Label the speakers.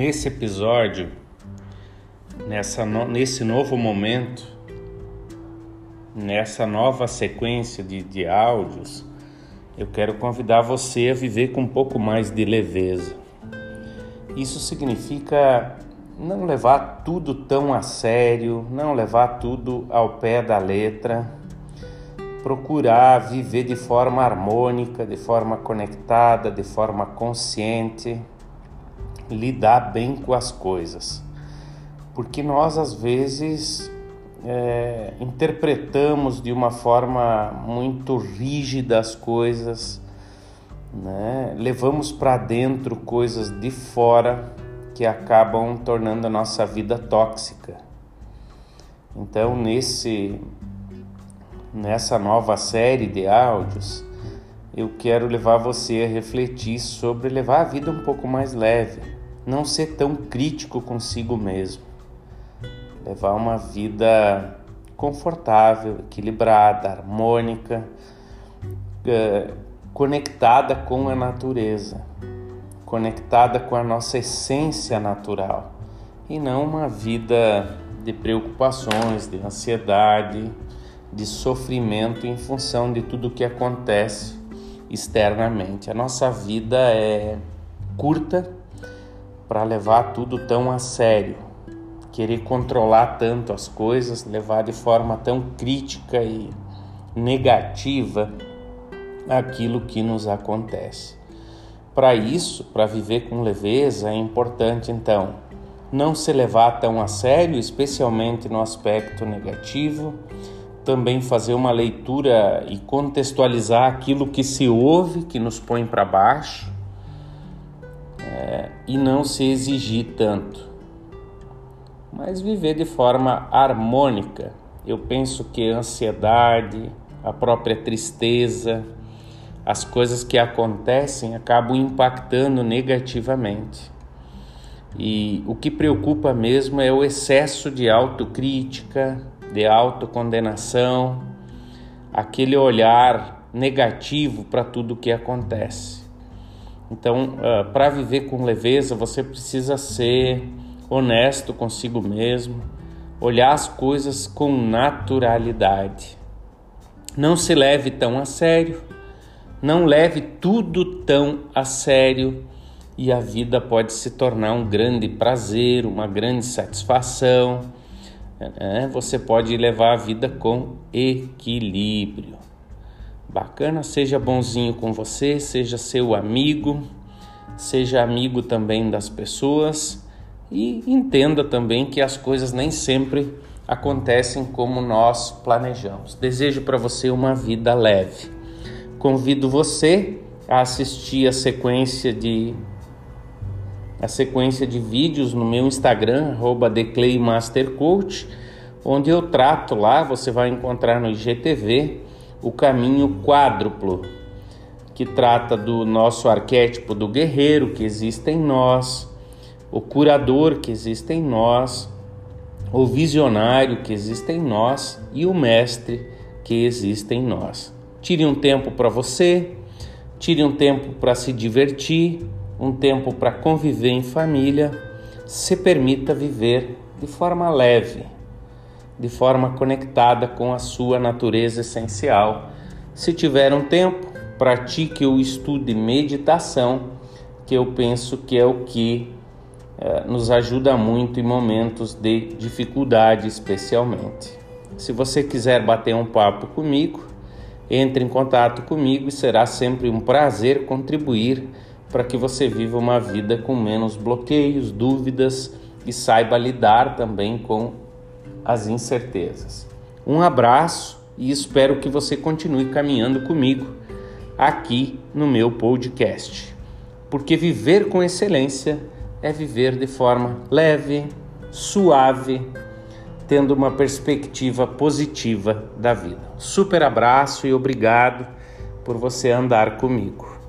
Speaker 1: Nesse episódio, nessa no, nesse novo momento, nessa nova sequência de, de áudios, eu quero convidar você a viver com um pouco mais de leveza. Isso significa não levar tudo tão a sério, não levar tudo ao pé da letra, procurar viver de forma harmônica, de forma conectada, de forma consciente, lidar bem com as coisas. Porque nós às vezes é, interpretamos de uma forma muito rígida as coisas, né? levamos para dentro coisas de fora que acabam tornando a nossa vida tóxica. Então, nesse nessa nova série de áudios, eu quero levar você a refletir sobre levar a vida um pouco mais leve, não ser tão crítico consigo mesmo levar uma vida confortável, equilibrada, harmônica, é, conectada com a natureza, conectada com a nossa essência natural e não uma vida de preocupações, de ansiedade, de sofrimento em função de tudo que acontece externamente. A nossa vida é curta para levar tudo tão a sério querer controlar tanto as coisas, levar de forma tão crítica e negativa aquilo que nos acontece. Para isso, para viver com leveza, é importante então não se levar tão a sério, especialmente no aspecto negativo, também fazer uma leitura e contextualizar aquilo que se ouve, que nos põe para baixo, é, e não se exigir tanto mas viver de forma harmônica. Eu penso que a ansiedade, a própria tristeza, as coisas que acontecem acabam impactando negativamente. E o que preocupa mesmo é o excesso de autocrítica, de autocondenação, aquele olhar negativo para tudo o que acontece. Então, uh, para viver com leveza, você precisa ser honesto consigo mesmo, olhar as coisas com naturalidade. Não se leve tão a sério, não leve tudo tão a sério e a vida pode se tornar um grande prazer, uma grande satisfação. É, você pode levar a vida com equilíbrio. Bacana, seja bonzinho com você, seja seu amigo, seja amigo também das pessoas e entenda também que as coisas nem sempre acontecem como nós planejamos. Desejo para você uma vida leve. Convido você a assistir a sequência de a sequência de vídeos no meu Instagram @declaymastercoach, onde eu trato lá, você vai encontrar no IGTV o caminho quádruplo, que trata do nosso arquétipo do guerreiro que existe em nós, o curador que existe em nós, o visionário que existe em nós e o mestre que existe em nós. Tire um tempo para você, tire um tempo para se divertir, um tempo para conviver em família, se permita viver de forma leve, de forma conectada com a sua natureza essencial. Se tiver um tempo, pratique o estudo de meditação, que eu penso que é o que é, nos ajuda muito em momentos de dificuldade, especialmente. Se você quiser bater um papo comigo, entre em contato comigo e será sempre um prazer contribuir para que você viva uma vida com menos bloqueios, dúvidas e saiba lidar também com as incertezas. Um abraço e espero que você continue caminhando comigo aqui no meu podcast. Porque viver com excelência é viver de forma leve, suave, tendo uma perspectiva positiva da vida. Super abraço e obrigado por você andar comigo.